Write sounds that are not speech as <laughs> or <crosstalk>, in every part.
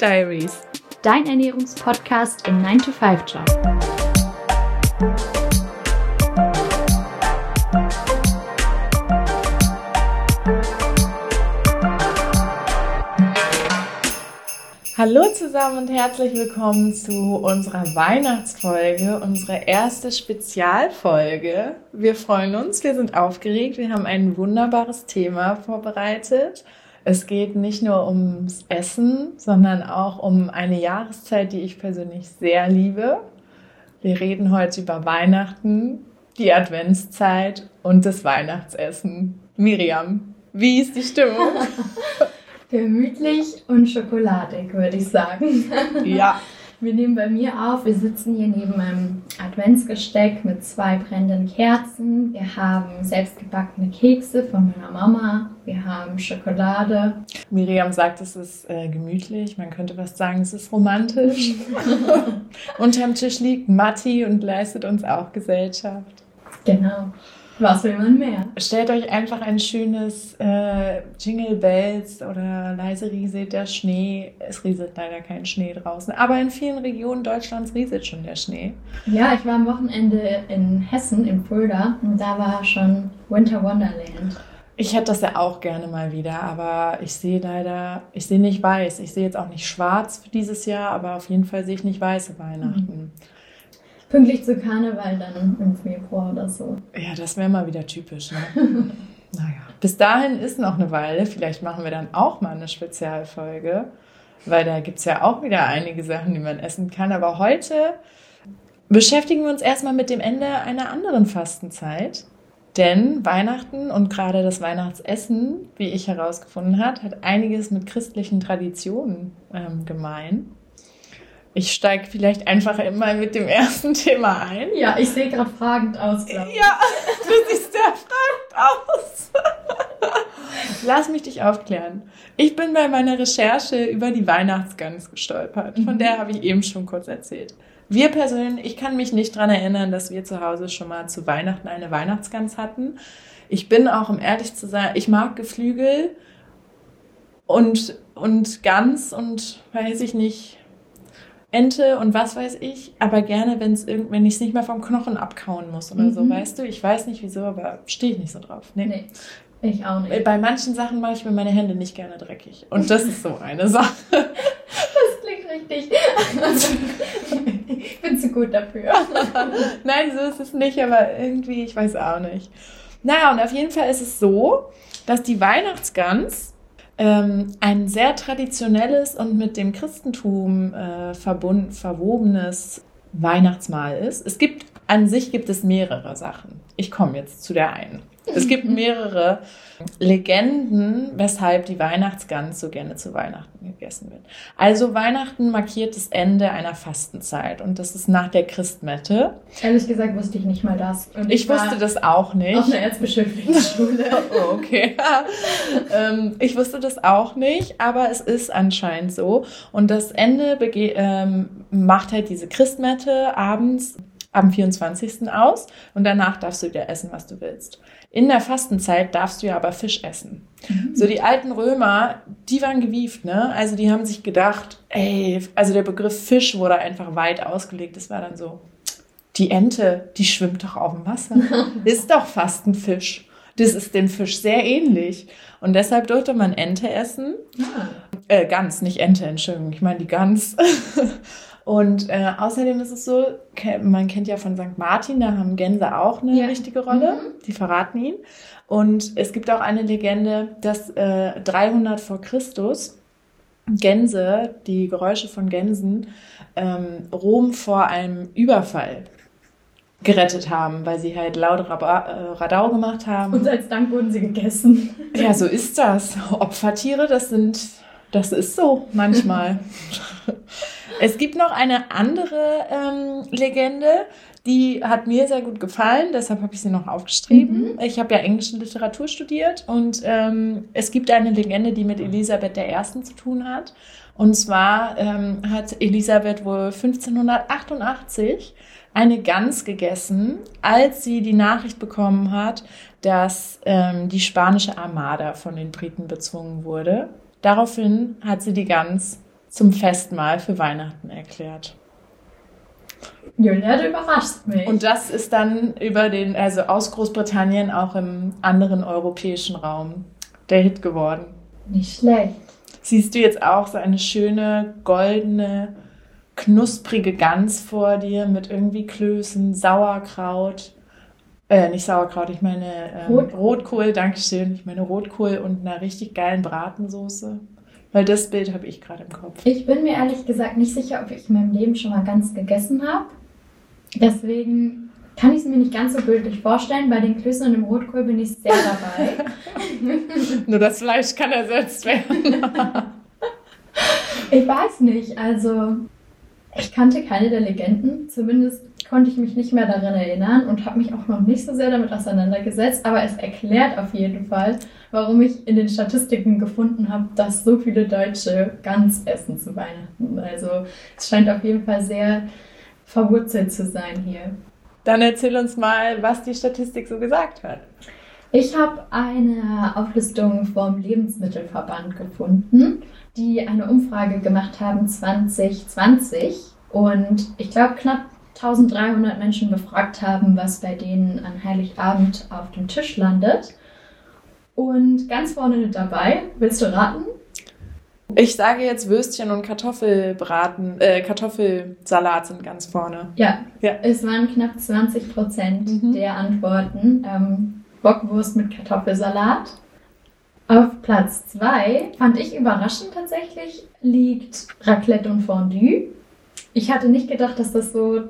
Diaries. Dein Ernährungspodcast im 9-to-5-Job. Hallo zusammen und herzlich willkommen zu unserer Weihnachtsfolge, unsere erste Spezialfolge. Wir freuen uns, wir sind aufgeregt, wir haben ein wunderbares Thema vorbereitet. Es geht nicht nur ums Essen, sondern auch um eine Jahreszeit, die ich persönlich sehr liebe. Wir reden heute über Weihnachten, die Adventszeit und das Weihnachtsessen. Miriam, wie ist die Stimmung? <laughs> Gemütlich und schokoladig, würde ich sagen. Ja. Wir nehmen bei mir auf. Wir sitzen hier neben einem Adventsgesteck mit zwei brennenden Kerzen. Wir haben selbstgebackene Kekse von meiner Mama. Wir haben Schokolade. Miriam sagt, es ist äh, gemütlich. Man könnte fast sagen, es ist romantisch. <laughs> Unterm Tisch liegt Matti und leistet uns auch Gesellschaft. Genau. Was will man mehr? Stellt euch einfach ein schönes äh, Jingle Bells oder leise rieselt der Schnee. Es rieselt leider kein Schnee draußen, aber in vielen Regionen Deutschlands rieselt schon der Schnee. Ja, ich war am Wochenende in Hessen, im Fulda, und da war schon Winter Wonderland. Ich hätte das ja auch gerne mal wieder, aber ich sehe leider, ich sehe nicht weiß. Ich sehe jetzt auch nicht schwarz für dieses Jahr, aber auf jeden Fall sehe ich nicht weiße Weihnachten. Mhm pünktlich zu Karneval dann im Februar oder so. Ja, das wäre mal wieder typisch. Ne? <laughs> naja, bis dahin ist noch eine Weile. Vielleicht machen wir dann auch mal eine Spezialfolge, weil da gibt es ja auch wieder einige Sachen, die man essen kann. Aber heute beschäftigen wir uns erstmal mit dem Ende einer anderen Fastenzeit. Denn Weihnachten und gerade das Weihnachtsessen, wie ich herausgefunden habe, hat einiges mit christlichen Traditionen ähm, gemein. Ich steige vielleicht einfach immer mit dem ersten Thema ein. Ja, ich sehe gerade fragend aus, glaube ich. Ja, du siehst sehr fragend aus. Lass mich dich aufklären. Ich bin bei meiner Recherche über die Weihnachtsgans gestolpert. Von mhm. der habe ich eben schon kurz erzählt. Wir persönlich, ich kann mich nicht dran erinnern, dass wir zu Hause schon mal zu Weihnachten eine Weihnachtsgans hatten. Ich bin auch, um ehrlich zu sein, ich mag Geflügel und, und Gans und weiß ich nicht, Ente und was weiß ich, aber gerne, wenn es wenn ich es nicht mehr vom Knochen abkauen muss oder mhm. so, weißt du? Ich weiß nicht wieso, aber stehe ich nicht so drauf. Nee. nee. Ich auch nicht. Bei manchen Sachen mache ich mir meine Hände nicht gerne dreckig. Und das ist so eine Sache. <laughs> Das klingt richtig. ich bin zu gut dafür. <laughs> Nein, so ist es nicht, aber irgendwie, ich weiß auch nicht. Naja, und auf jeden Fall ist es so, dass die Weihnachtsgans ähm, ein sehr traditionelles und mit dem Christentum äh, verbund, verwobenes Weihnachtsmahl ist. Es gibt an sich gibt es mehrere Sachen. Ich komme jetzt zu der einen. Es gibt mehrere Legenden, weshalb die Weihnachtsgans so gerne zu Weihnachten gegessen wird. Also Weihnachten markiert das Ende einer Fastenzeit und das ist nach der Christmette. Ehrlich gesagt wusste ich nicht mal das. Und ich, ich wusste das auch nicht. Auf einer erzbischöflichen <laughs> Schule. oh, okay. ähm, ich wusste das auch nicht, aber es ist anscheinend so. Und das Ende ähm, macht halt diese Christmette abends am 24. aus und danach darfst du wieder essen, was du willst. In der Fastenzeit darfst du ja aber Fisch essen. Mhm. So die alten Römer, die waren gewieft, ne? Also die haben sich gedacht, ey, also der Begriff Fisch wurde einfach weit ausgelegt. Das war dann so, die Ente, die schwimmt doch auf dem Wasser. <laughs> ist doch fast ein Fisch. Das ist dem Fisch sehr ähnlich. Und deshalb durfte man Ente essen. Ah. Äh, Gans, nicht Ente, Entschuldigung. Ich meine die Gans. <laughs> Und äh, außerdem ist es so, man kennt ja von St. Martin, da haben Gänse auch eine ja. wichtige Rolle. Mhm. Die verraten ihn. Und es gibt auch eine Legende, dass äh, 300 vor Christus Gänse, die Geräusche von Gänsen, ähm, Rom vor einem Überfall gerettet haben, weil sie halt laut äh, Radau gemacht haben. Und als Dank wurden sie gegessen. Ja, so ist das. Opfertiere, das sind, das ist so manchmal. <laughs> Es gibt noch eine andere ähm, Legende, die hat mir sehr gut gefallen, deshalb habe ich sie noch aufgeschrieben. Mhm. Ich habe ja englische Literatur studiert und ähm, es gibt eine Legende, die mit Elisabeth I. zu tun hat. Und zwar ähm, hat Elisabeth wohl 1588 eine Gans gegessen, als sie die Nachricht bekommen hat, dass ähm, die spanische Armada von den Briten bezwungen wurde. Daraufhin hat sie die Gans zum Festmahl für Weihnachten erklärt. Julia, du überraschst mich. Und das ist dann über den, also aus Großbritannien auch im anderen europäischen Raum der Hit geworden. Nicht schlecht. Siehst du jetzt auch so eine schöne, goldene, knusprige Gans vor dir mit irgendwie Klößen, Sauerkraut. Äh, nicht Sauerkraut, ich meine ähm, Rotkohl. Rotkohl, Dankeschön. Ich meine Rotkohl und einer richtig geilen Bratensoße. Weil das Bild habe ich gerade im Kopf. Ich bin mir ehrlich gesagt nicht sicher, ob ich in meinem Leben schon mal ganz gegessen habe. Deswegen kann ich es mir nicht ganz so bildlich vorstellen. Bei den Klößen und dem Rotkohl bin ich sehr dabei. <laughs> Nur das Fleisch kann ersetzt werden. <laughs> ich weiß nicht. Also, ich kannte keine der Legenden. Zumindest konnte ich mich nicht mehr daran erinnern und habe mich auch noch nicht so sehr damit auseinandergesetzt. Aber es erklärt auf jeden Fall, warum ich in den Statistiken gefunden habe, dass so viele Deutsche Gans essen zu Weihnachten. Also, es scheint auf jeden Fall sehr verwurzelt zu sein hier. Dann erzähl uns mal, was die Statistik so gesagt hat. Ich habe eine Auflistung vom Lebensmittelverband gefunden, die eine Umfrage gemacht haben 2020 und ich glaube knapp 1300 Menschen befragt haben, was bei denen an Heiligabend auf dem Tisch landet. Und ganz vorne dabei, willst du raten? Ich sage jetzt Würstchen und Kartoffelbraten, äh, Kartoffelsalat sind ganz vorne. Ja, ja. es waren knapp 20 Prozent mhm. der Antworten. Ähm, Bockwurst mit Kartoffelsalat. Auf Platz 2 fand ich überraschend tatsächlich liegt Raclette und Fondue. Ich hatte nicht gedacht, dass das so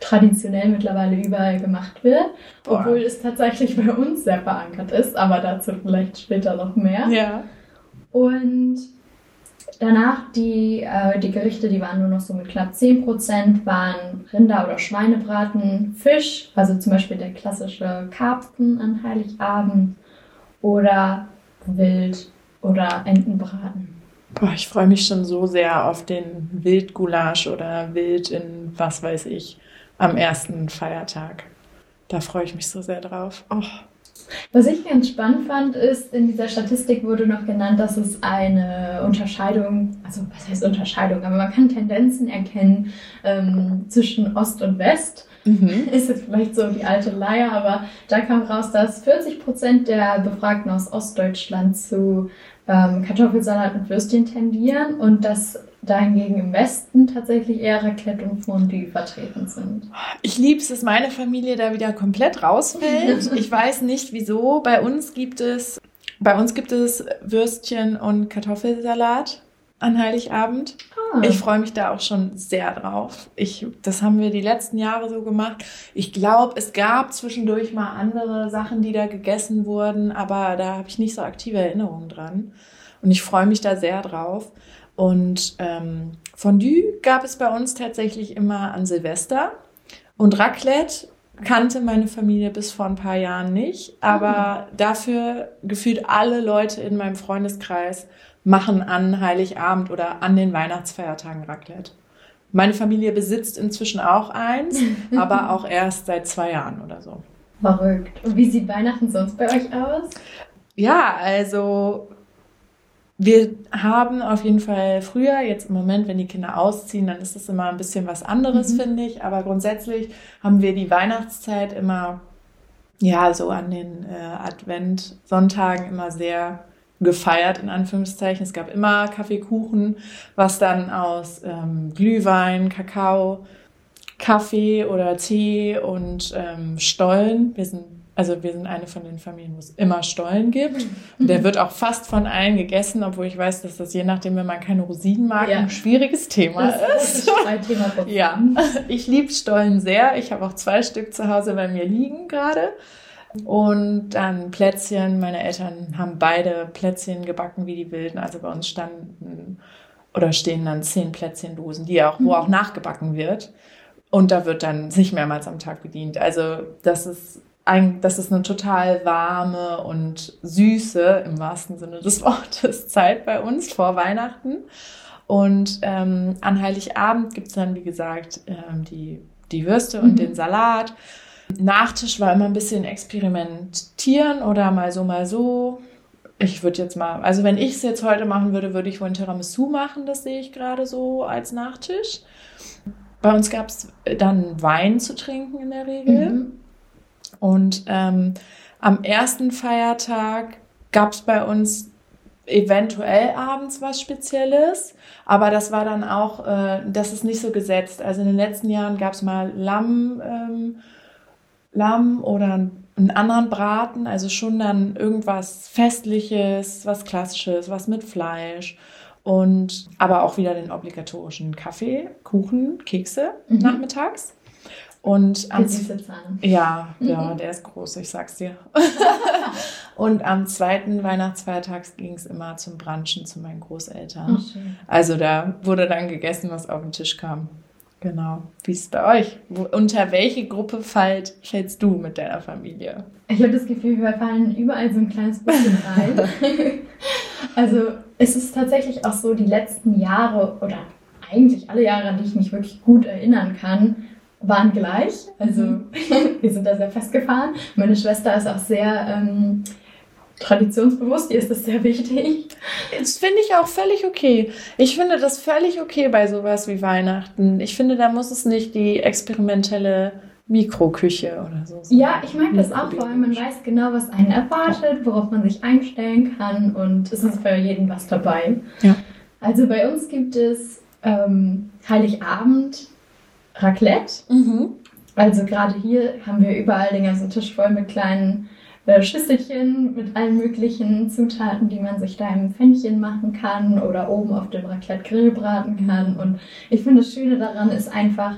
traditionell mittlerweile überall gemacht wird, Boah. obwohl es tatsächlich bei uns sehr verankert ist, aber dazu vielleicht später noch mehr. Ja. Und Danach die, äh, die Gerichte, die waren nur noch so mit knapp 10%, waren Rinder- oder Schweinebraten, Fisch, also zum Beispiel der klassische Karpfen an Heiligabend oder Wild- oder Entenbraten. Boah, ich freue mich schon so sehr auf den Wildgulasch oder Wild in was weiß ich am ersten Feiertag. Da freue ich mich so sehr drauf. Oh. Was ich ganz spannend fand, ist, in dieser Statistik wurde noch genannt, dass es eine Unterscheidung, also was heißt Unterscheidung, aber man kann Tendenzen erkennen ähm, zwischen Ost und West. Mhm. <laughs> Ist jetzt vielleicht so die alte Leier, aber da kam raus, dass 40 Prozent der Befragten aus Ostdeutschland zu ähm, Kartoffelsalat und Würstchen tendieren und dass dahingegen im Westen tatsächlich eher Raclette und Fondue vertreten sind. Ich liebe es, dass meine Familie da wieder komplett rausfällt. <laughs> ich weiß nicht wieso. Bei uns gibt es, bei uns gibt es Würstchen und Kartoffelsalat an Heiligabend. Ah. Ich freue mich da auch schon sehr drauf. Ich, das haben wir die letzten Jahre so gemacht. Ich glaube, es gab zwischendurch mal andere Sachen, die da gegessen wurden, aber da habe ich nicht so aktive Erinnerungen dran. Und ich freue mich da sehr drauf. Und ähm, Fondue gab es bei uns tatsächlich immer an Silvester. Und Raclette kannte meine Familie bis vor ein paar Jahren nicht. Aber mhm. dafür gefühlt alle Leute in meinem Freundeskreis machen an Heiligabend oder an den Weihnachtsfeiertagen Raclette. Meine Familie besitzt inzwischen auch eins, <laughs> aber auch erst seit zwei Jahren oder so. Verrückt. Und wie sieht Weihnachten sonst bei euch aus? Ja, also wir haben auf jeden Fall früher, jetzt im Moment, wenn die Kinder ausziehen, dann ist das immer ein bisschen was anderes, mhm. finde ich. Aber grundsätzlich haben wir die Weihnachtszeit immer, ja, so an den äh, Adventsonntagen immer sehr gefeiert, in Anführungszeichen. Es gab immer Kaffeekuchen, was dann aus ähm, Glühwein, Kakao, Kaffee oder Tee und ähm, Stollen. Wir sind also wir sind eine von den Familien, wo es immer Stollen gibt. Und der wird auch fast von allen gegessen, obwohl ich weiß, dass das je nachdem, wenn man keine Rosinen mag, ja. ein schwieriges Thema das ist. ein Thema ja, <laughs> ich liebe Stollen sehr. Ich habe auch zwei Stück zu Hause bei mir liegen gerade. Und dann Plätzchen. Meine Eltern haben beide Plätzchen gebacken wie die Wilden. Also bei uns standen oder stehen dann zehn Plätzchendosen, die auch, wo mhm. auch nachgebacken wird. Und da wird dann sich mehrmals am Tag bedient. Also das ist das ist eine total warme und süße, im wahrsten Sinne des <laughs> Wortes, Zeit bei uns vor Weihnachten. Und ähm, an Heiligabend gibt's dann, wie gesagt, ähm, die, die Würste und mhm. den Salat. Nachtisch war immer ein bisschen experimentieren oder mal so, mal so. ich würde jetzt mal, also wenn ich es jetzt heute machen würde, würde ich wohl ein Tiramisu machen, das sehe ich gerade so als Nachtisch. Bei uns gab es dann Wein zu trinken in der Regel. Mhm. Und ähm, am ersten Feiertag gab es bei uns eventuell abends was Spezielles, aber das war dann auch, äh, das ist nicht so gesetzt. Also in den letzten Jahren gab es mal Lamm, ähm, Lamm oder einen anderen Braten, also schon dann irgendwas Festliches, was Klassisches, was mit Fleisch und aber auch wieder den obligatorischen Kaffee, Kuchen, Kekse mhm. nachmittags. Und am ja, ja, der ist groß, ich sag's dir. <laughs> und am zweiten Weihnachtsfeiertag ging es immer zum Brunchen zu meinen Großeltern. Oh, also da wurde dann gegessen, was auf den Tisch kam. Genau. Wie ist es bei euch? Wo, unter welche Gruppe fallt, fällst du mit deiner Familie? Ich habe das Gefühl, wir fallen überall so ein kleines bisschen rein. <laughs> also es ist tatsächlich auch so, die letzten Jahre oder eigentlich alle Jahre, an die ich mich wirklich gut erinnern kann, waren gleich. Also mhm. <laughs> wir sind da sehr festgefahren. Meine Schwester ist auch sehr ähm, traditionsbewusst, ihr ist das sehr wichtig. Das finde ich auch völlig okay. Ich finde das völlig okay bei sowas wie Weihnachten. Ich finde, da muss es nicht die experimentelle Mikroküche oder so. sein. Ja, ich mag das auch, vor allem man weiß genau, was einen erwartet, worauf man sich einstellen kann und es ist für jeden was dabei. Ja. Also bei uns gibt es ähm, Heiligabend Raclette. Mhm. Also gerade hier haben wir überall den ganzen Tisch voll mit kleinen äh, Schüsselchen mit allen möglichen Zutaten, die man sich da im Pfännchen machen kann oder oben auf dem Raclette Grill braten kann. Und ich finde, das Schöne daran ist einfach,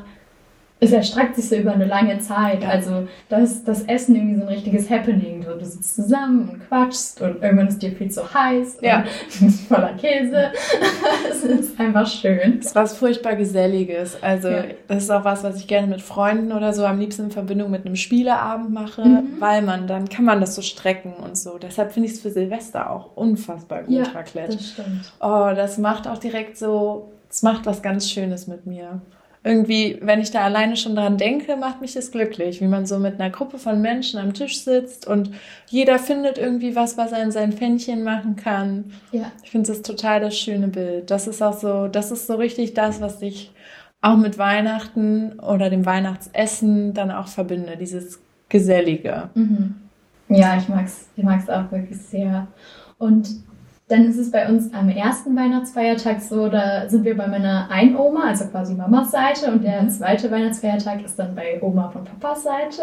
es erstreckt sich so über eine lange Zeit. Also das, das Essen irgendwie so ein richtiges Happening. Du, du sitzt zusammen und quatschst und irgendwann ist dir viel zu heiß ja. und du <laughs> bist voller Käse. <laughs> es ist einfach schön. Es ist was furchtbar Geselliges. Also ja. das ist auch was, was ich gerne mit Freunden oder so am liebsten in Verbindung mit einem Spieleabend mache, mhm. weil man, dann kann man das so strecken und so. Deshalb finde ich es für Silvester auch unfassbar gut, ja, Raclette. das stimmt. Oh, das macht auch direkt so, es macht was ganz Schönes mit mir irgendwie, wenn ich da alleine schon dran denke, macht mich das glücklich, wie man so mit einer Gruppe von Menschen am Tisch sitzt und jeder findet irgendwie was, was er in sein Fännchen machen kann. Ja. Ich finde das total das schöne Bild. Das ist auch so, das ist so richtig das, was ich auch mit Weihnachten oder dem Weihnachtsessen dann auch verbinde, dieses Gesellige. Mhm. Ja, ich mag's, ich mag's auch wirklich sehr. Und dann ist es bei uns am ersten Weihnachtsfeiertag so, da sind wir bei meiner Einoma, also quasi Mamas Seite, und der mhm. zweite Weihnachtsfeiertag ist dann bei Oma von Papas Seite.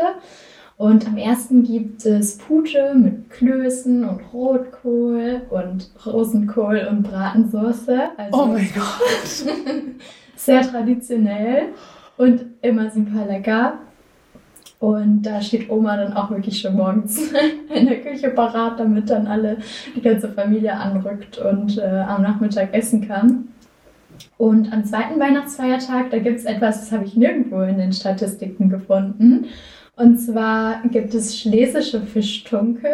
Und am ersten gibt es Pute mit Klößen und Rotkohl und Rosenkohl und Bratensoße. Also oh mein Gott! <laughs> sehr traditionell und immer super lecker. Und da steht Oma dann auch wirklich schon morgens <laughs> in der Küche parat, damit dann alle, die ganze Familie anrückt und äh, am Nachmittag essen kann. Und am zweiten Weihnachtsfeiertag, da gibt es etwas, das habe ich nirgendwo in den Statistiken gefunden. Und zwar gibt es schlesische Fischtunke,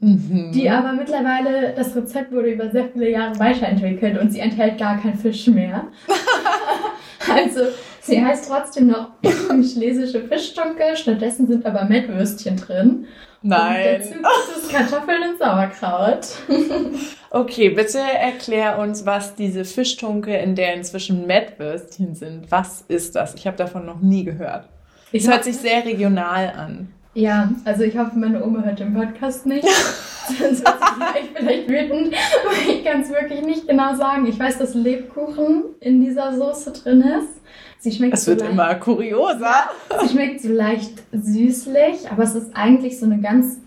mhm. die aber mittlerweile, das Rezept wurde über sehr viele Jahre weiterentwickelt und sie enthält gar keinen Fisch mehr. <laughs> also Sie heißt trotzdem noch <laughs> schlesische Fischstunke, stattdessen sind aber Mettwürstchen drin. Nein. Und dazu gibt es Kartoffeln und Sauerkraut. <laughs> okay, bitte erklär uns, was diese Fischtunke, in der inzwischen Mettwürstchen sind. Was ist das? Ich habe davon noch nie gehört. Es hört sich sehr regional an. Ja, also ich hoffe, meine Oma hört den Podcast nicht. <laughs> Sonst wird sie vielleicht wütend, weil ich kann es wirklich nicht genau sagen. Ich weiß, dass Lebkuchen in dieser Soße drin ist. Sie schmeckt es wird so immer kurioser. Sie schmeckt so leicht süßlich, aber es ist eigentlich so eine ganz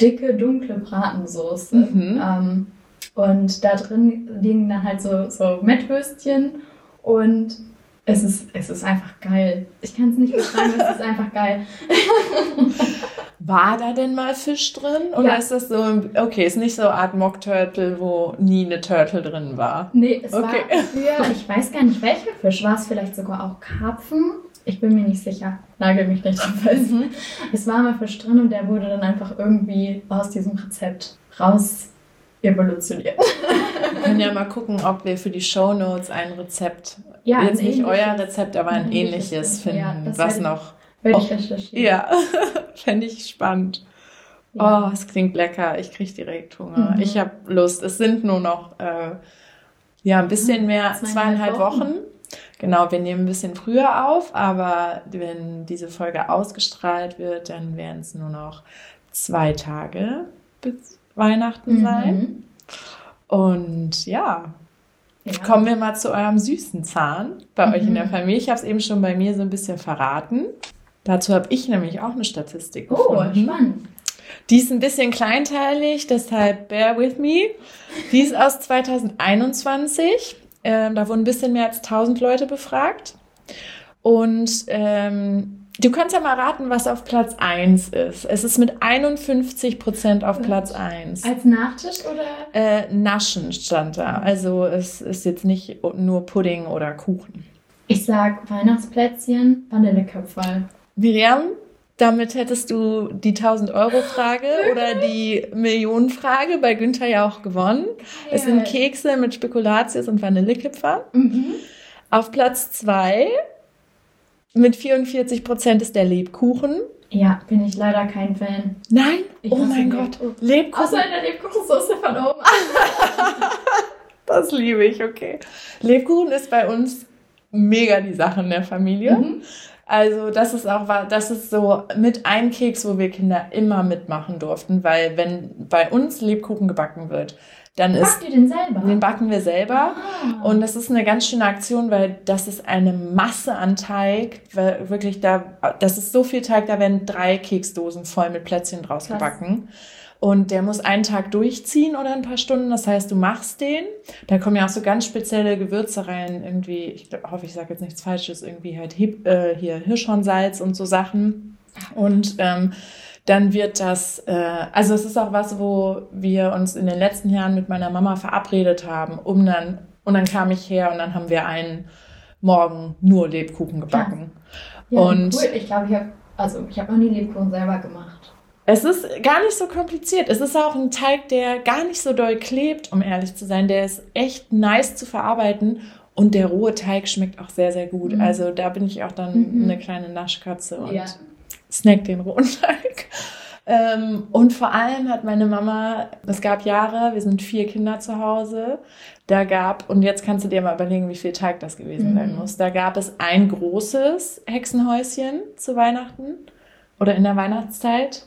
dicke, dunkle Bratensoße. Mhm. Ähm, und da drin liegen dann halt so, so Mettwürstchen und es ist, es ist einfach geil. Ich kann es nicht beschreiben, es ist einfach geil. <laughs> War da denn mal Fisch drin? Oder ja. ist das so, okay, ist nicht so eine Art Mock Turtle, wo nie eine Turtle drin war? Nee, es okay. war früher, <laughs> ich weiß gar nicht, welcher Fisch. War es vielleicht sogar auch Karpfen? Ich bin mir nicht sicher. Nagel mich nicht drauf fest. Mhm. Es war mal Fisch drin und der wurde dann einfach irgendwie aus diesem Rezept raus evolutioniert. <laughs> Können ja mal gucken, ob wir für die Show Notes ein Rezept, ja, jetzt nicht euer Rezept, aber ein, ein ähnliches finden, ja, was noch werde ich recherchieren. Ja, <laughs> fände ich spannend. Ja. Oh, es klingt lecker. Ich kriege direkt Hunger. Mhm. Ich habe Lust. Es sind nur noch äh, ja ein bisschen mhm. mehr zweieinhalb Wochen. Wochen. Genau, wir nehmen ein bisschen früher auf, aber wenn diese Folge ausgestrahlt wird, dann werden es nur noch zwei Tage bis Weihnachten mhm. sein. Und ja, ja. Kommen wir mal zu eurem süßen Zahn bei mhm. euch in der mhm. Familie. Ich habe es eben schon bei mir so ein bisschen verraten. Dazu habe ich nämlich auch eine Statistik oh, gefunden. Oh, spannend. Die ist ein bisschen kleinteilig, deshalb bear with me. Die ist aus 2021. Ähm, da wurden ein bisschen mehr als 1000 Leute befragt. Und ähm, Du kannst ja mal raten, was auf Platz 1 ist. Es ist mit 51 Prozent auf Platz 1. Als Nachtisch oder? Äh, Naschen stand da. Also es ist jetzt nicht nur Pudding oder Kuchen. Ich sag Weihnachtsplätzchen, Vanilleköpferl. Miriam, damit hättest du die 1000 Euro Frage <laughs> oder die Millionenfrage bei Günther ja auch gewonnen. Ja. Es sind Kekse mit Spekulatius und Vanillekipfer. Mhm. Auf Platz 2 mit 44 Prozent ist der Lebkuchen. Ja, bin ich leider kein Fan. Nein? Ich oh mein Gott. Lebkuchen. Außer in der Lebkuchensoße von oben. <laughs> das liebe ich, okay. Lebkuchen ist bei uns mega die Sache in der Familie. Mhm. Also das ist auch, das ist so mit einem Keks, wo wir Kinder immer mitmachen durften, weil wenn bei uns Lebkuchen gebacken wird, dann Backt ist, ihr den selber? Den backen wir selber. Ah. Und das ist eine ganz schöne Aktion, weil das ist eine Masse an Teig. Weil wirklich da, das ist so viel Teig, da werden drei Keksdosen voll mit Plätzchen draus Krass. gebacken. Und der muss einen Tag durchziehen oder ein paar Stunden. Das heißt, du machst den. Da kommen ja auch so ganz spezielle Gewürze rein. Irgendwie, ich hoffe, ich sage jetzt nichts Falsches, irgendwie halt äh, hier Hirschhornsalz und so Sachen. Und ähm, dann wird das, äh, also es ist auch was, wo wir uns in den letzten Jahren mit meiner Mama verabredet haben, um dann, und dann kam ich her und dann haben wir einen Morgen nur Lebkuchen gebacken. Ja, und cool. Ich glaube, ich habe, also ich habe noch nie Lebkuchen selber gemacht. Es ist gar nicht so kompliziert. Es ist auch ein Teig, der gar nicht so doll klebt, um ehrlich zu sein. Der ist echt nice zu verarbeiten und der rohe Teig schmeckt auch sehr, sehr gut. Mhm. Also da bin ich auch dann mhm. eine kleine Naschkatze und ja snack den rohen Teig. Ähm, und vor allem hat meine Mama, es gab Jahre, wir sind vier Kinder zu Hause, da gab, und jetzt kannst du dir mal überlegen, wie viel Teig das gewesen mhm. sein muss. Da gab es ein großes Hexenhäuschen zu Weihnachten oder in der Weihnachtszeit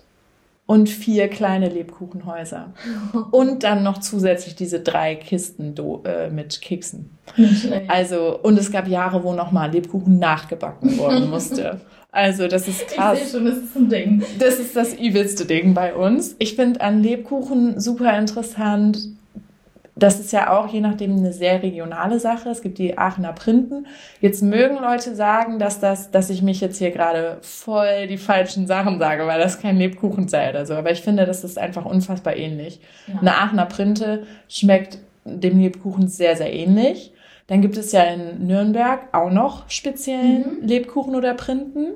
und vier kleine Lebkuchenhäuser. <laughs> Und dann noch zusätzlich diese drei Kisten äh, mit Keksen. Also, und es gab Jahre, wo nochmal Lebkuchen nachgebacken worden <laughs> musste. Also das ist krass. Ich sehe schon, das ist ein Ding. Das ist das übelste Ding bei uns. Ich finde an Lebkuchen super interessant. Das ist ja auch je nachdem eine sehr regionale Sache. Es gibt die Aachener Printen. Jetzt mögen Leute sagen, dass das, dass ich mich jetzt hier gerade voll die falschen Sachen sage, weil das kein Lebkuchen sei oder so. Aber ich finde, das ist einfach unfassbar ähnlich. Ja. Eine Aachener Printe schmeckt dem Lebkuchen sehr, sehr ähnlich. Dann gibt es ja in Nürnberg auch noch speziellen mhm. Lebkuchen oder Printen.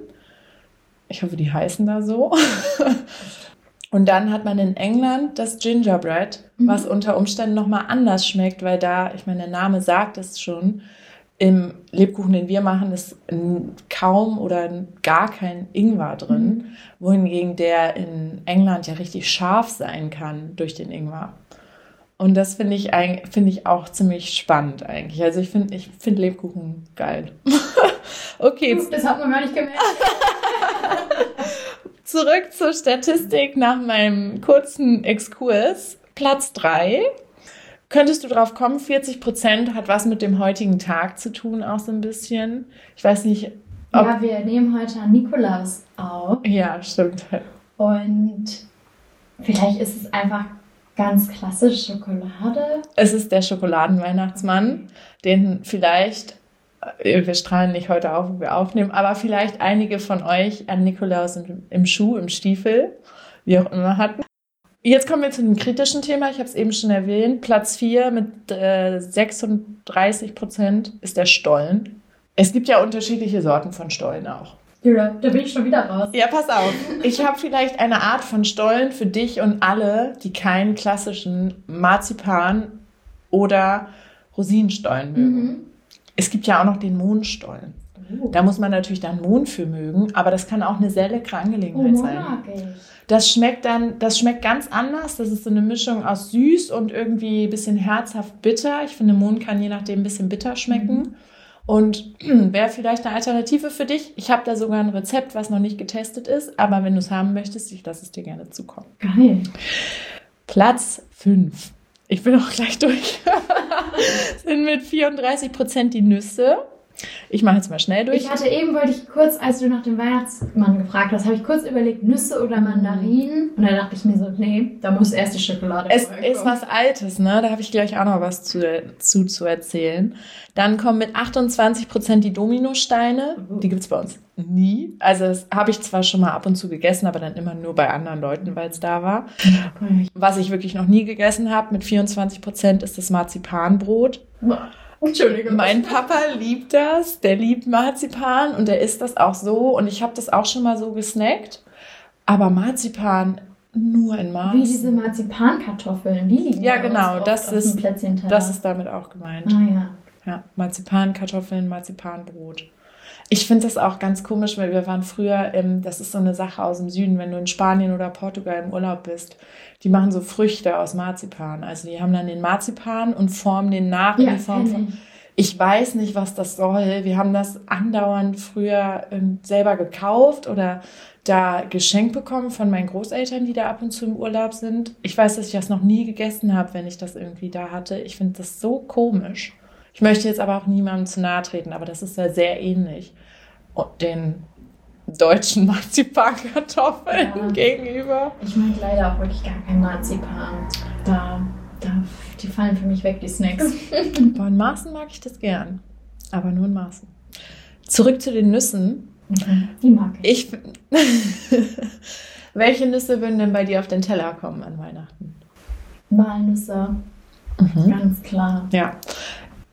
Ich hoffe, die heißen da so. <laughs> Und dann hat man in England das Gingerbread, mhm. was unter Umständen nochmal anders schmeckt, weil da, ich meine, der Name sagt es schon, im Lebkuchen, den wir machen, ist kaum oder gar kein Ingwer drin, mhm. wohingegen der in England ja richtig scharf sein kann durch den Ingwer. Und das finde ich, find ich auch ziemlich spannend eigentlich. Also ich finde ich find Lebkuchen geil. <laughs> okay. Das hat man gar nicht gemerkt. <laughs> Zurück zur Statistik nach meinem kurzen Exkurs. Platz 3. Könntest du drauf kommen, 40 Prozent hat was mit dem heutigen Tag zu tun, auch so ein bisschen. Ich weiß nicht, ob... Ja, wir nehmen heute an Nikolaus auf. Ja, stimmt. Und vielleicht ist es einfach ganz klassisch Schokolade. Es ist der Schokoladenweihnachtsmann, den vielleicht, äh, wir strahlen nicht heute auf, wo wir aufnehmen, aber vielleicht einige von euch an Nikolaus im Schuh, im Stiefel, wie auch immer hatten. Jetzt kommen wir zu einem kritischen Thema. Ich habe es eben schon erwähnt. Platz 4 mit äh, 36 Prozent ist der Stollen. Es gibt ja unterschiedliche Sorten von Stollen auch. Ja, da bin ich schon wieder raus. Ja, pass auf. Ich habe vielleicht eine Art von Stollen für dich und alle, die keinen klassischen Marzipan oder Rosinenstollen mögen. Mhm. Es gibt ja auch noch den Mohnstollen. Oh. Da muss man natürlich dann Mohn für mögen, aber das kann auch eine sehr leckere Angelegenheit oh, sein. Mag ich. Das schmeckt dann, das schmeckt ganz anders. Das ist so eine Mischung aus süß und irgendwie ein bisschen herzhaft bitter. Ich finde, Mohn kann je nachdem ein bisschen bitter schmecken. Mhm. Und <clears throat> wäre vielleicht eine Alternative für dich. Ich habe da sogar ein Rezept, was noch nicht getestet ist, aber wenn du es haben möchtest, ich lasse es dir gerne zukommen. Geil. Platz 5. Ich bin auch gleich <laughs> durch. sind mit 34 Prozent die Nüsse. Ich mache jetzt mal schnell durch. Ich hatte eben, wollte ich kurz, als du nach dem Weihnachtsmann gefragt hast, habe ich kurz überlegt, Nüsse oder Mandarinen. Und dann dachte ich mir so, nee, da muss erst die Schokolade Es ist was Altes, ne? Da habe ich gleich auch noch was zu, zu, zu erzählen. Dann kommen mit 28 Prozent die Dominosteine. Uh. Die gibt's bei uns nie. Also das habe ich zwar schon mal ab und zu gegessen, aber dann immer nur bei anderen Leuten, weil es da war. Was ich wirklich noch nie gegessen habe mit 24 Prozent ist das Marzipanbrot. Entschuldigung. Mein Papa liebt das, der liebt Marzipan und der isst das auch so und ich habe das auch schon mal so gesnackt. Aber Marzipan nur in Maß. Wie diese Marzipankartoffeln, die liegen Ja, genau, das ist, das ist damit auch gemeint. Ah ja. Ja, Marzipankartoffeln, Marzipanbrot. Ich finde das auch ganz komisch, weil wir waren früher, im, das ist so eine Sache aus dem Süden, wenn du in Spanien oder Portugal im Urlaub bist, die machen so Früchte aus Marzipan. Also die haben dann den Marzipan und formen den nach ja, in die Form von. Ich weiß nicht, was das soll. Wir haben das andauernd früher ähm, selber gekauft oder da geschenkt bekommen von meinen Großeltern, die da ab und zu im Urlaub sind. Ich weiß, dass ich das noch nie gegessen habe, wenn ich das irgendwie da hatte. Ich finde das so komisch. Ich möchte jetzt aber auch niemandem zu nahe treten, aber das ist ja sehr ähnlich den deutschen <laughs> Marzipankartoffeln ja. gegenüber. Ich mag leider auch wirklich gar kein Marzipan. Da, da, die fallen für mich weg, die Snacks. <laughs> Boah, in Maßen mag ich das gern. Aber nur in Maßen. Zurück zu den Nüssen. Mhm. Die mag ich. ich <laughs> Welche Nüsse würden denn bei dir auf den Teller kommen an Weihnachten? Walnüsse. Mhm. Ganz klar. Ja.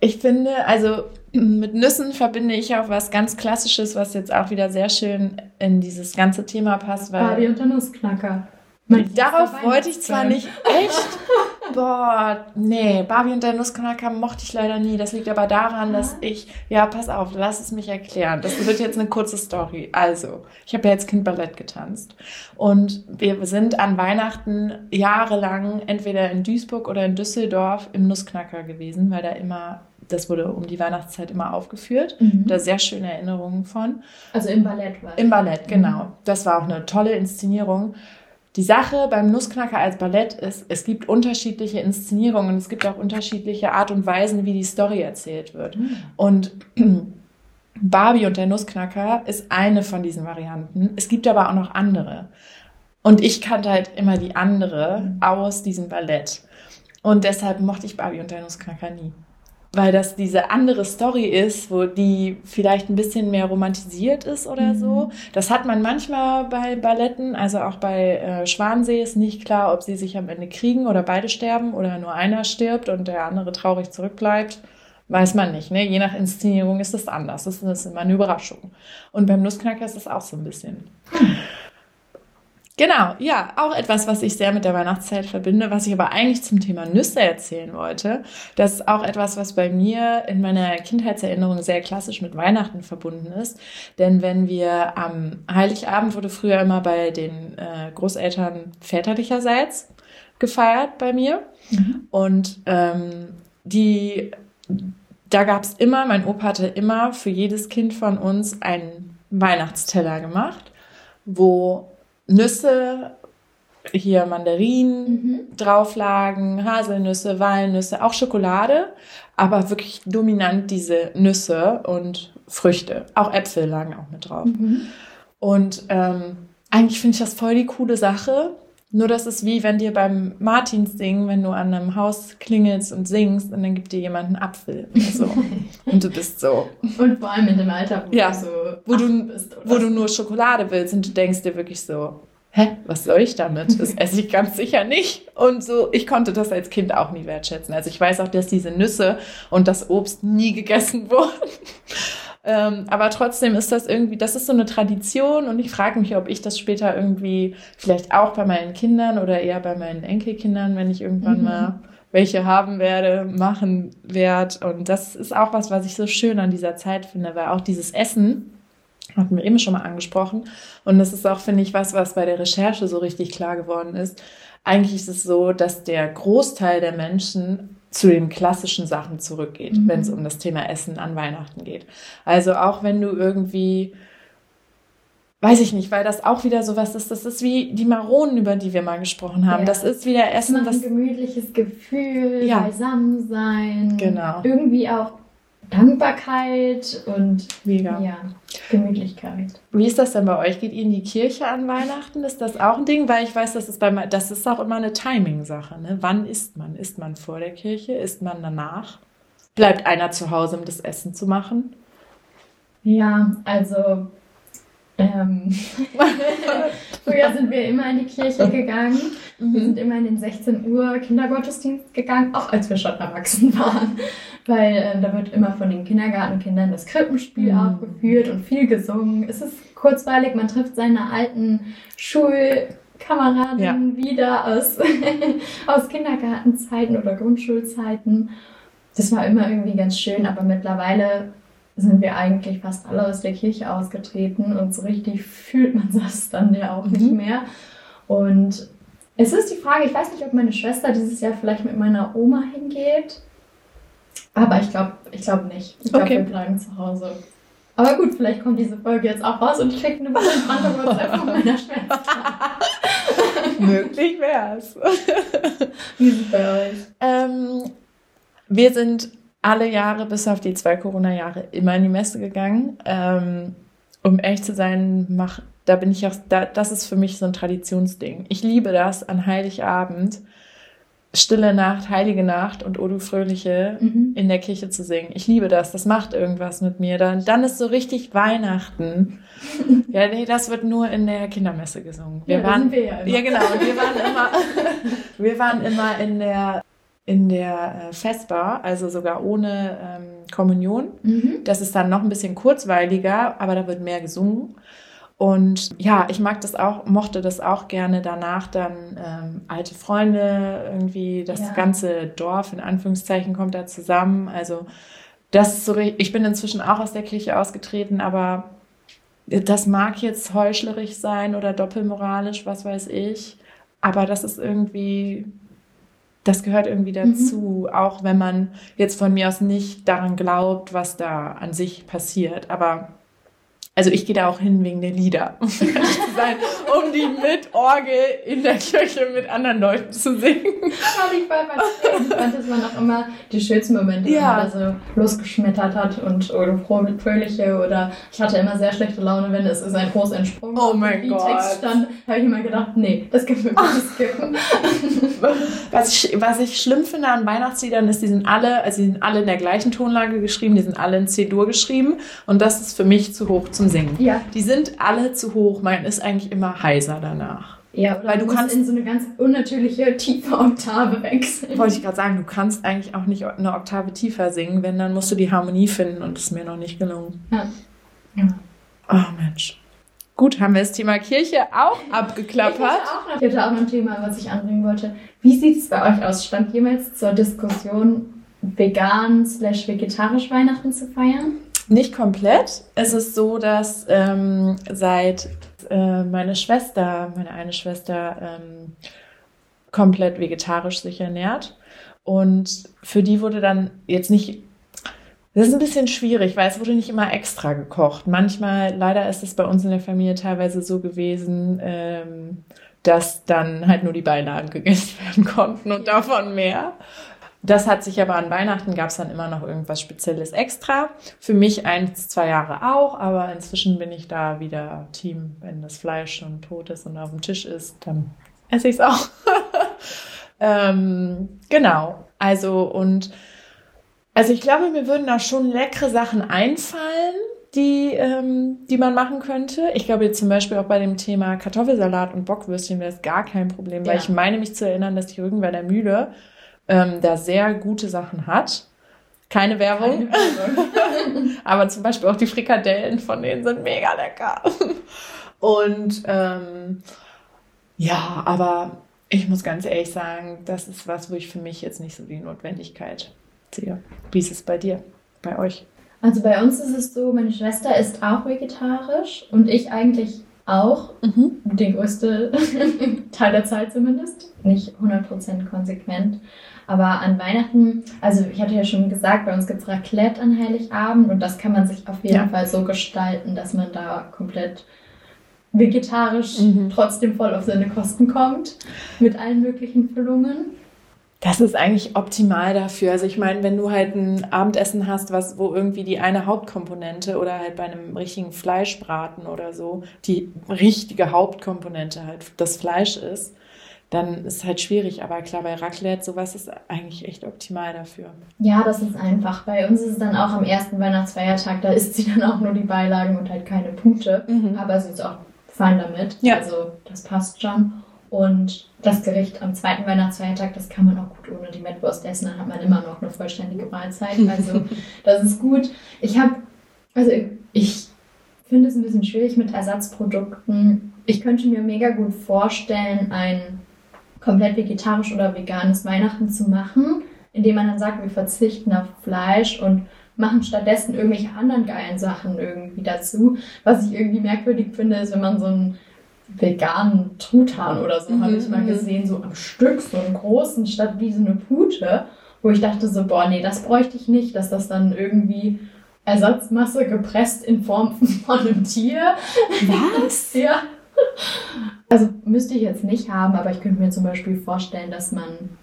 Ich finde, also mit Nüssen verbinde ich auch was ganz Klassisches, was jetzt auch wieder sehr schön in dieses ganze Thema passt. Weil Barbie und der Nussknacker. Darauf wollte ich zwar nicht echt. Boah, nee, Barbie und der Nussknacker mochte ich leider nie. Das liegt aber daran, dass ich, ja, pass auf, lass es mich erklären. Das wird jetzt eine kurze Story. Also, ich habe ja als Kind Ballett getanzt und wir sind an Weihnachten jahrelang entweder in Duisburg oder in Düsseldorf im Nussknacker gewesen, weil da immer das wurde um die Weihnachtszeit immer aufgeführt. Mhm. Da sehr schöne Erinnerungen von. Also im Ballett war Im Ballett, genau. Mhm. Das war auch eine tolle Inszenierung. Die Sache beim Nussknacker als Ballett ist, es gibt unterschiedliche Inszenierungen und es gibt auch unterschiedliche Art und Weisen, wie die Story erzählt wird. Mhm. Und <clears throat> Barbie und der Nussknacker ist eine von diesen Varianten. Es gibt aber auch noch andere. Und ich kannte halt immer die andere mhm. aus diesem Ballett. Und deshalb mochte ich Barbie und der Nussknacker nie weil das diese andere Story ist, wo die vielleicht ein bisschen mehr romantisiert ist oder mhm. so. Das hat man manchmal bei Balletten, also auch bei äh, Schwansee ist nicht klar, ob sie sich am Ende kriegen oder beide sterben oder nur einer stirbt und der andere traurig zurückbleibt. Weiß man nicht, ne? Je nach Inszenierung ist das anders. Das ist immer eine Überraschung. Und beim Nussknacker ist das auch so ein bisschen. Hm. Genau, ja, auch etwas, was ich sehr mit der Weihnachtszeit verbinde, was ich aber eigentlich zum Thema Nüsse erzählen wollte. Das ist auch etwas, was bei mir in meiner Kindheitserinnerung sehr klassisch mit Weihnachten verbunden ist. Denn wenn wir am Heiligabend wurde früher immer bei den äh, Großeltern väterlicherseits gefeiert bei mir. Mhm. Und ähm, die, da gab es immer, mein Opa hatte immer für jedes Kind von uns einen Weihnachtsteller gemacht, wo Nüsse, hier Mandarinen mhm. drauflagen, Haselnüsse, Walnüsse, auch Schokolade, aber wirklich dominant diese Nüsse und Früchte. Auch Äpfel lagen auch mit drauf. Mhm. Und ähm, eigentlich finde ich das voll die coole Sache. Nur das ist wie wenn dir beim Martinssingen, wenn du an einem Haus klingelst und singst und dann gibt dir jemand einen Apfel oder so. <laughs> und du bist so. Und vor allem in dem Alter, wo ja, du so wo du, bist. wo du nur Schokolade willst und du denkst dir wirklich so, hä, was soll ich damit? Das esse ich ganz sicher nicht. Und so, ich konnte das als Kind auch nie wertschätzen. Also ich weiß auch, dass diese Nüsse und das Obst nie gegessen <laughs> wurden. Ähm, aber trotzdem ist das irgendwie, das ist so eine Tradition und ich frage mich, ob ich das später irgendwie vielleicht auch bei meinen Kindern oder eher bei meinen Enkelkindern, wenn ich irgendwann mhm. mal welche haben werde, machen werde. Und das ist auch was, was ich so schön an dieser Zeit finde, weil auch dieses Essen, hatten wir eben schon mal angesprochen. Und das ist auch, finde ich, was, was bei der Recherche so richtig klar geworden ist. Eigentlich ist es so, dass der Großteil der Menschen zu den klassischen Sachen zurückgeht, mhm. wenn es um das Thema Essen an Weihnachten geht. Also auch wenn du irgendwie weiß ich nicht, weil das auch wieder sowas ist. Das ist wie die Maronen, über die wir mal gesprochen haben. Ja. Das ist wieder Essen, das. Ein gemütliches Gefühl, ja. beisammen sein. Genau. Irgendwie auch Dankbarkeit und Mega. Ja, Gemütlichkeit. Wie ist das denn bei euch? Geht ihr in die Kirche an Weihnachten? Ist das auch ein Ding? Weil ich weiß, das ist, bei, das ist auch immer eine Timing-Sache. Ne? Wann isst man? Isst man vor der Kirche? Isst man danach? Bleibt einer zu Hause, um das Essen zu machen? Ja, also ähm, <laughs> früher sind wir immer in die Kirche gegangen. Mhm. Wir sind immer in den 16 Uhr Kindergottesdienst gegangen, auch als wir schon erwachsen <laughs> waren. Weil äh, da wird immer von den Kindergartenkindern das Krippenspiel mhm. aufgeführt und viel gesungen. Es ist kurzweilig, man trifft seine alten Schulkameraden ja. wieder aus, <laughs> aus Kindergartenzeiten oder Grundschulzeiten. Das war immer irgendwie ganz schön, aber mittlerweile sind wir eigentlich fast alle aus der Kirche ausgetreten und so richtig fühlt man das dann ja auch mhm. nicht mehr. Und es ist die Frage, ich weiß nicht, ob meine Schwester dieses Jahr vielleicht mit meiner Oma hingeht, aber ich glaube ich glaub nicht. Ich glaube, okay. wir bleiben zu Hause. Aber gut, vielleicht kommt diese Folge jetzt auch raus und ich kriege eine brandbrandte WhatsApp von meiner Schwester. Möglich wär's. Wie ist es bei euch? Ähm, wir sind alle Jahre, bis auf die zwei Corona-Jahre, immer in die Messe gegangen. Ähm, um ehrlich zu sein, mach, da bin ich auch, da, das ist für mich so ein Traditionsding. Ich liebe das an Heiligabend, Stille Nacht, Heilige Nacht und O du Fröhliche mhm. in der Kirche zu singen. Ich liebe das, das macht irgendwas mit mir. Dann, dann ist so richtig Weihnachten. <laughs> ja, nee, das wird nur in der Kindermesse gesungen. Wir ja, waren, wir ja, ja, genau. Und wir waren immer, <laughs> wir waren immer in der in der äh, Festbar, also sogar ohne ähm, Kommunion. Mhm. Das ist dann noch ein bisschen kurzweiliger, aber da wird mehr gesungen. Und ja, ich mag das auch, mochte das auch gerne danach dann ähm, alte Freunde, irgendwie das ja. ganze Dorf in Anführungszeichen kommt da zusammen. Also das ist so, ich bin inzwischen auch aus der Kirche ausgetreten, aber das mag jetzt heuchlerisch sein oder doppelmoralisch, was weiß ich. Aber das ist irgendwie das gehört irgendwie mhm. dazu, mhm. auch wenn man jetzt von mir aus nicht daran glaubt, was da an sich passiert. Aber also ich gehe da auch hin wegen der Lieder, um die mit Orgel in der Kirche mit anderen Leuten zu singen. Voll fand, das waren auch immer die schönsten Momente, ja. wenn man da so losgeschmettert hat und oder fröhliche oder ich hatte immer sehr schlechte Laune, wenn es ist ein groß entsprungen oh mein Gott. Text stand, habe ich immer gedacht, nee, das können wir nicht skippen. was, ich, was ich schlimm finde an Weihnachtsliedern ist, die sind alle, also die sind alle in der gleichen Tonlage geschrieben, die sind alle in C-Dur geschrieben und das ist für mich zu hoch zum Singen. Ja. Die sind alle zu hoch. Mein ist eigentlich immer heiser danach. Ja, weil du kannst in so eine ganz unnatürliche tiefe Oktave wechseln. Wollte ich gerade sagen, du kannst eigentlich auch nicht eine Oktave tiefer singen, wenn dann musst du die Harmonie finden und das ist mir noch nicht gelungen. Ja. ja. Oh Mensch. Gut, haben wir das Thema Kirche auch abgeklappert. Ich hatte auch noch, ich hatte auch noch ein Thema, was ich anbringen wollte. Wie sieht es bei euch aus? Stand jemals zur Diskussion, vegan slash vegetarisch Weihnachten zu feiern? Nicht komplett. Es ist so, dass ähm, seit äh, meine Schwester, meine eine Schwester, ähm, komplett vegetarisch sich ernährt. Und für die wurde dann jetzt nicht das ist ein bisschen schwierig, weil es wurde nicht immer extra gekocht. Manchmal, leider ist es bei uns in der Familie teilweise so gewesen, ähm, dass dann halt nur die Beilagen gegessen <laughs> werden konnten und davon mehr. Das hat sich aber an Weihnachten gab es dann immer noch irgendwas Spezielles extra. Für mich eins, zwei Jahre auch, aber inzwischen bin ich da wieder Team. Wenn das Fleisch schon tot ist und auf dem Tisch ist, dann esse ich es auch. <laughs> ähm, genau. Also und also ich glaube, mir würden da schon leckere Sachen einfallen, die, ähm, die man machen könnte. Ich glaube jetzt zum Beispiel auch bei dem Thema Kartoffelsalat und Bockwürstchen wäre es gar kein Problem, weil ja. ich meine mich zu erinnern, dass die Rügenwälder Mühle ähm, da sehr gute Sachen hat. Keine Werbung. Keine Werbung. <laughs> Aber zum Beispiel auch die Frikadellen von denen sind mega lecker. Und ähm, ja, aber ich muss ganz ehrlich sagen, das ist was, wo ich für mich jetzt nicht so die Notwendigkeit sehe. Wie ist es bei dir, bei euch? Also bei uns ist es so, meine Schwester ist auch vegetarisch und ich eigentlich auch. Mhm. Den größten <laughs> Teil der Zeit zumindest. Nicht 100% konsequent. Aber an Weihnachten, also ich hatte ja schon gesagt, bei uns gibt es Raclette an Heiligabend und das kann man sich auf jeden ja. Fall so gestalten, dass man da komplett vegetarisch mhm. trotzdem voll auf seine Kosten kommt. Mit allen möglichen Füllungen. Das ist eigentlich optimal dafür. Also ich meine, wenn du halt ein Abendessen hast, was, wo irgendwie die eine Hauptkomponente oder halt bei einem richtigen Fleischbraten oder so die richtige Hauptkomponente halt das Fleisch ist, dann ist es halt schwierig. Aber klar, bei Raclette, sowas ist eigentlich echt optimal dafür. Ja, das ist einfach. Bei uns ist es dann auch am ersten Weihnachtsfeiertag, da isst sie dann auch nur die Beilagen und halt keine Punkte. Mhm. Aber sie ist auch fein damit. Ja. Also das passt schon. Und das Gericht am zweiten Weihnachtsfeiertag, das kann man auch gut ohne die Mettwurst essen. Dann hat man immer noch eine vollständige Mahlzeit. Also <laughs> das ist gut. Ich habe, also ich finde es ein bisschen schwierig mit Ersatzprodukten. Ich könnte mir mega gut vorstellen, ein komplett vegetarisch oder veganes Weihnachten zu machen, indem man dann sagt, wir verzichten auf Fleisch und machen stattdessen irgendwelche anderen geilen Sachen irgendwie dazu. Was ich irgendwie merkwürdig finde, ist, wenn man so ein veganen Truthahn oder so, mhm. habe ich mal mhm. gesehen, so am Stück, so einen großen, statt wie so eine Pute, wo ich dachte so, boah, nee, das bräuchte ich nicht, dass das dann irgendwie Ersatzmasse gepresst in Form <laughs> von einem Tier. Was? ja. Also müsste ich jetzt nicht haben, aber ich könnte mir zum Beispiel vorstellen, dass man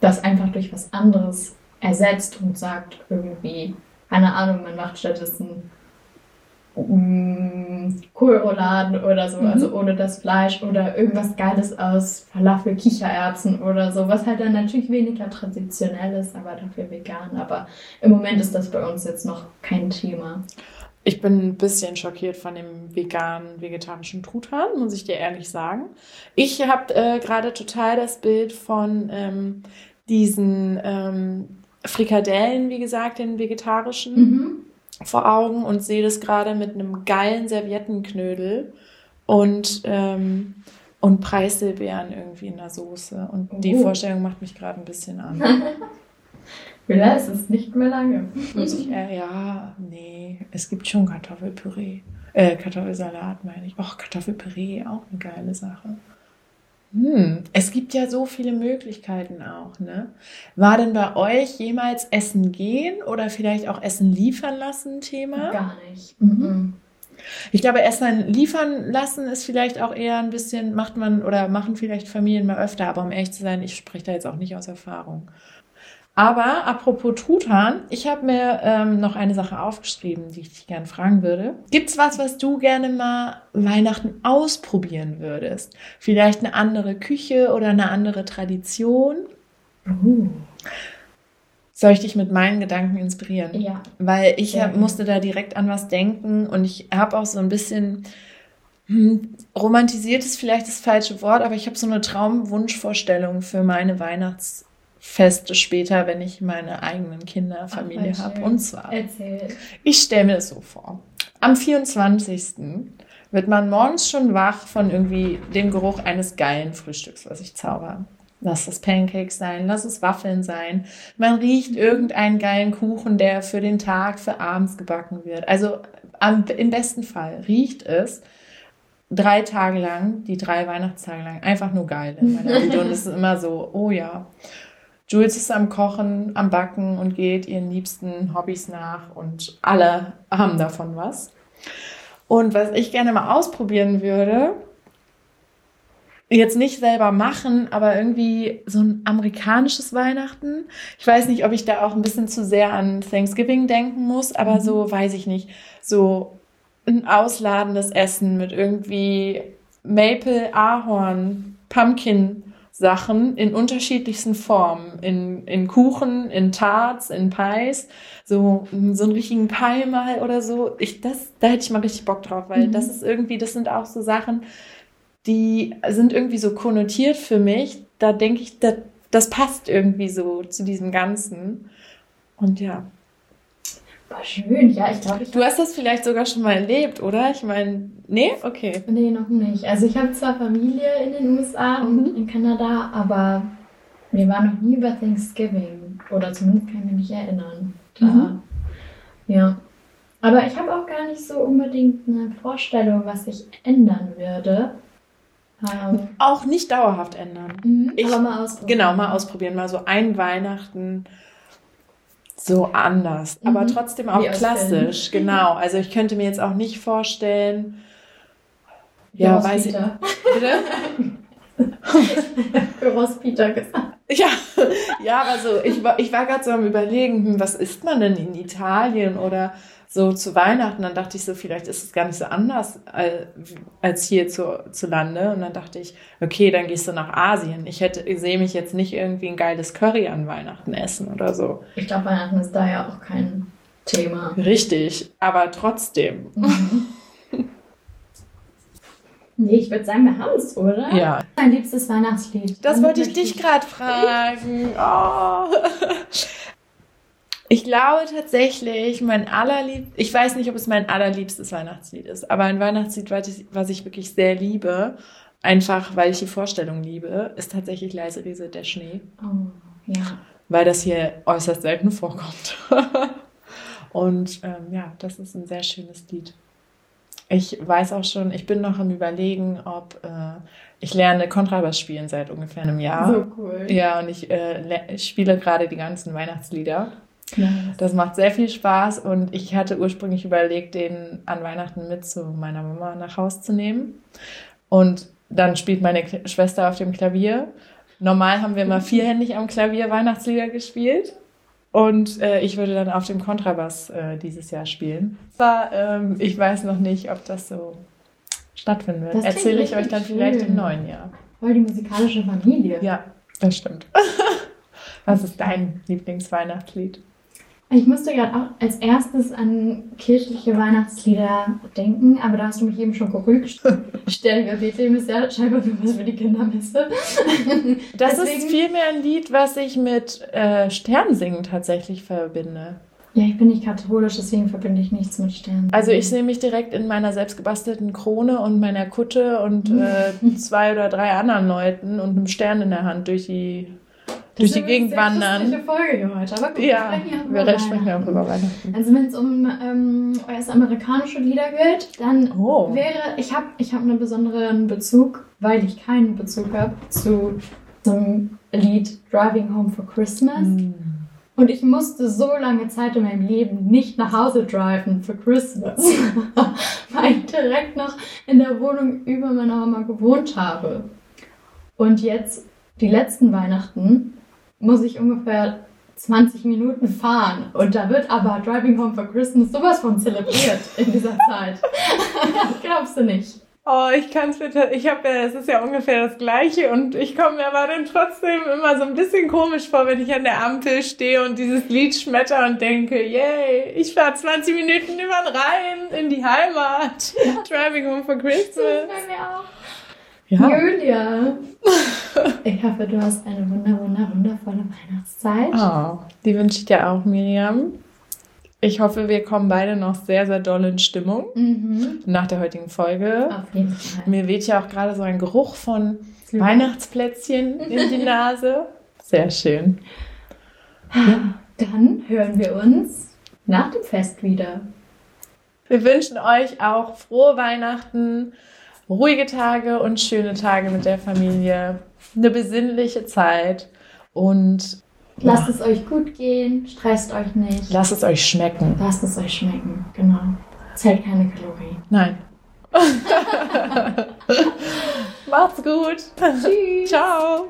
das einfach durch was anderes ersetzt und sagt irgendwie, keine Ahnung, man macht stattdessen Mm, Kohlrouladen oder so, mhm. also ohne das Fleisch oder irgendwas Geiles aus Falafel, Kichererbsen oder so, was halt dann natürlich weniger traditionell ist, aber dafür vegan. Aber im Moment ist das bei uns jetzt noch kein Thema. Ich bin ein bisschen schockiert von dem veganen, vegetarischen Truthahn, muss ich dir ehrlich sagen. Ich habe äh, gerade total das Bild von ähm, diesen ähm, Frikadellen, wie gesagt, den vegetarischen. Mhm vor Augen und sehe das gerade mit einem geilen Serviettenknödel und, ähm, und Preiselbeeren irgendwie in der Soße. Und oh. die Vorstellung macht mich gerade ein bisschen an. <laughs> Vielleicht ist es nicht mehr lange. Äh, ja, nee, es gibt schon Kartoffelpüree. Äh, Kartoffelsalat meine ich. Och, Kartoffelpüree, auch eine geile Sache. Hm, es gibt ja so viele Möglichkeiten auch, ne? War denn bei euch jemals Essen gehen oder vielleicht auch Essen liefern lassen Thema? Gar nicht. Mhm. Ich glaube, Essen liefern lassen ist vielleicht auch eher ein bisschen, macht man oder machen vielleicht Familien mal öfter, aber um ehrlich zu sein, ich spreche da jetzt auch nicht aus Erfahrung. Aber apropos Truthahn, ich habe mir ähm, noch eine Sache aufgeschrieben, die ich dich gerne fragen würde. Gibt's was, was du gerne mal Weihnachten ausprobieren würdest? Vielleicht eine andere Küche oder eine andere Tradition? Uh. Soll ich dich mit meinen Gedanken inspirieren? Ja. Weil ich hab, musste da direkt an was denken und ich habe auch so ein bisschen hm, romantisiert ist vielleicht das falsche Wort, aber ich habe so eine Traumwunschvorstellung für meine Weihnachts Feste später, wenn ich meine eigenen Kinder, Familie habe. Und zwar, Erzähl. ich stelle mir das so vor. Am 24. wird man morgens schon wach von irgendwie dem Geruch eines geilen Frühstücks, was ich zauber. Lass es Pancakes sein, lass es Waffeln sein. Man riecht irgendeinen geilen Kuchen, der für den Tag, für abends gebacken wird. Also am, im besten Fall riecht es drei Tage lang, die drei Weihnachtstage lang, einfach nur geil in meiner Video. Und es ist immer so, oh ja. Jules ist am Kochen, am Backen und geht ihren liebsten Hobbys nach und alle haben davon was. Und was ich gerne mal ausprobieren würde, jetzt nicht selber machen, aber irgendwie so ein amerikanisches Weihnachten. Ich weiß nicht, ob ich da auch ein bisschen zu sehr an Thanksgiving denken muss, aber mhm. so weiß ich nicht. So ein ausladendes Essen mit irgendwie Maple, Ahorn, Pumpkin Sachen in unterschiedlichsten Formen. In, in Kuchen, in Tarts, in Pies. So, so einen richtigen Pie mal oder so. Ich, das, da hätte ich mal richtig Bock drauf, weil mhm. das ist irgendwie, das sind auch so Sachen, die sind irgendwie so konnotiert für mich. Da denke ich, das, das passt irgendwie so zu diesem Ganzen. Und ja. War schön, ja, ich glaube. Du hast das vielleicht sogar schon mal erlebt, oder? Ich meine, nee? Okay. Nee, noch nicht. Also ich habe zwar Familie in den USA und Mhm. in Kanada, aber wir waren noch nie über Thanksgiving. Oder zumindest kann ich mich nicht erinnern. Mhm. Ja. Aber ich habe auch gar nicht so unbedingt eine Vorstellung, was sich ändern würde. Ähm, Auch nicht dauerhaft ändern. mhm, Ich- aber mal ausprobieren. Genau, mal ausprobieren. Mal so ein Weihnachten so anders, aber Mhm. trotzdem auch Wie klassisch. <laughs> Genau. Also ich könnte mir jetzt auch nicht vorstellen. Ja, Ross weiß ich. Peter. <laughs> Bitte? <laughs> Für Ross Peter gesagt. Ja, ja, aber so, ich war, ich war gerade so am überlegen, hm, was isst man denn in Italien oder so zu Weihnachten? Dann dachte ich so, vielleicht ist es gar nicht so anders al- als hier zu, zu Lande. Und dann dachte ich, okay, dann gehst du nach Asien. Ich hätte, sehe mich jetzt nicht irgendwie ein geiles Curry an Weihnachten essen oder so. Ich glaube, Weihnachten ist da ja auch kein Thema. Richtig, aber trotzdem. <laughs> Nee, ich würde sagen, wir haben es, oder? Ja. Dein liebstes Weihnachtslied. Das Damit wollte ich dich gerade fragen. Oh. Ich glaube tatsächlich, mein allerlieb, ich weiß nicht, ob es mein allerliebstes Weihnachtslied ist, aber ein Weihnachtslied, was ich, wirklich sehr liebe, einfach weil ich die Vorstellung liebe, ist tatsächlich leise Riese der Schnee, Oh, ja. weil das hier äußerst selten vorkommt. <laughs> Und ähm, ja, das ist ein sehr schönes Lied. Ich weiß auch schon, ich bin noch am Überlegen, ob äh, ich lerne Kontrabass spielen seit ungefähr einem Jahr. So cool. Ja, und ich, äh, ich spiele gerade die ganzen Weihnachtslieder. Nice. Das macht sehr viel Spaß und ich hatte ursprünglich überlegt, den an Weihnachten mit zu meiner Mama nach Haus zu nehmen. Und dann spielt meine Schwester auf dem Klavier. Normal haben wir immer vierhändig am Klavier Weihnachtslieder gespielt. Und äh, ich würde dann auf dem Kontrabass äh, dieses Jahr spielen. Aber ähm, ich weiß noch nicht, ob das so stattfinden wird. Erzähle ich euch dann vielleicht schön. im neuen Jahr. Voll die musikalische Familie. Ja, das stimmt. <laughs> Was ist dein Lieblingsweihnachtslied? Ich musste gerade auch als erstes an kirchliche Weihnachtslieder denken, aber da hast du mich eben schon gerügt. <laughs> Stell mir Bethlehem ist ja scheinbar nur was für die Kindermesse. <laughs> Das Deswegen- ist vielmehr ein Lied, was ich mit äh, Sternsingen tatsächlich verbinde. Ja, ich bin nicht katholisch, deswegen verbinde ich nichts mit Sternen. Also ich sehe mich direkt in meiner selbstgebastelten Krone und meiner Kutte und äh, <laughs> zwei oder drei anderen Leuten und einem Stern in der Hand durch die, durch die Gegend Das ist eine wandern. Folge hier heute, aber gut, Ja, wir sprechen ja wir über sprechen ja auch Weihnachten. über Weihnachten. Also wenn es um ähm, US-amerikanische Lieder geht, dann Oh. wäre, ich habe ich hab einen besonderen Bezug, weil ich keinen Bezug habe zu zum Lied Driving Home for Christmas. Hm. Und ich musste so lange Zeit in meinem Leben nicht nach Hause driven für Christmas, <laughs> weil ich direkt noch in der Wohnung über meiner Mama gewohnt habe. Und jetzt, die letzten Weihnachten, muss ich ungefähr 20 Minuten fahren. Und da wird aber Driving Home for Christmas sowas von zelebriert in dieser <laughs> Zeit. <laughs> Glaubst du nicht? Oh, ich kann es bitte. Ich habe ja, es ist ja ungefähr das Gleiche und ich komme mir aber dann trotzdem immer so ein bisschen komisch vor, wenn ich an der Ampel stehe und dieses Lied schmetter und denke, yay, ich fahre 20 Minuten über den Rhein in die Heimat. Driving home for Das Christmas. bei mir auch. Ja. Julia, <laughs> ich hoffe, du hast eine wunder, wunder, wundervolle Weihnachtszeit. Oh, die wünsche ich dir auch, Miriam. Ich hoffe, wir kommen beide noch sehr, sehr doll in Stimmung Mhm. nach der heutigen Folge. Auf jeden Fall. Mir weht ja auch gerade so ein Geruch von Weihnachtsplätzchen in die <laughs> Nase. Sehr schön. Dann hören wir uns nach dem Fest wieder. Wir wünschen euch auch frohe Weihnachten, ruhige Tage und schöne Tage mit der Familie, eine besinnliche Zeit und Lasst es euch gut gehen, stresst euch nicht. lasst es euch schmecken. Lasst es euch schmecken, genau. Zählt keine Kalorien. Nein. <laughs> <laughs> Macht's gut. Tschüss. Ciao.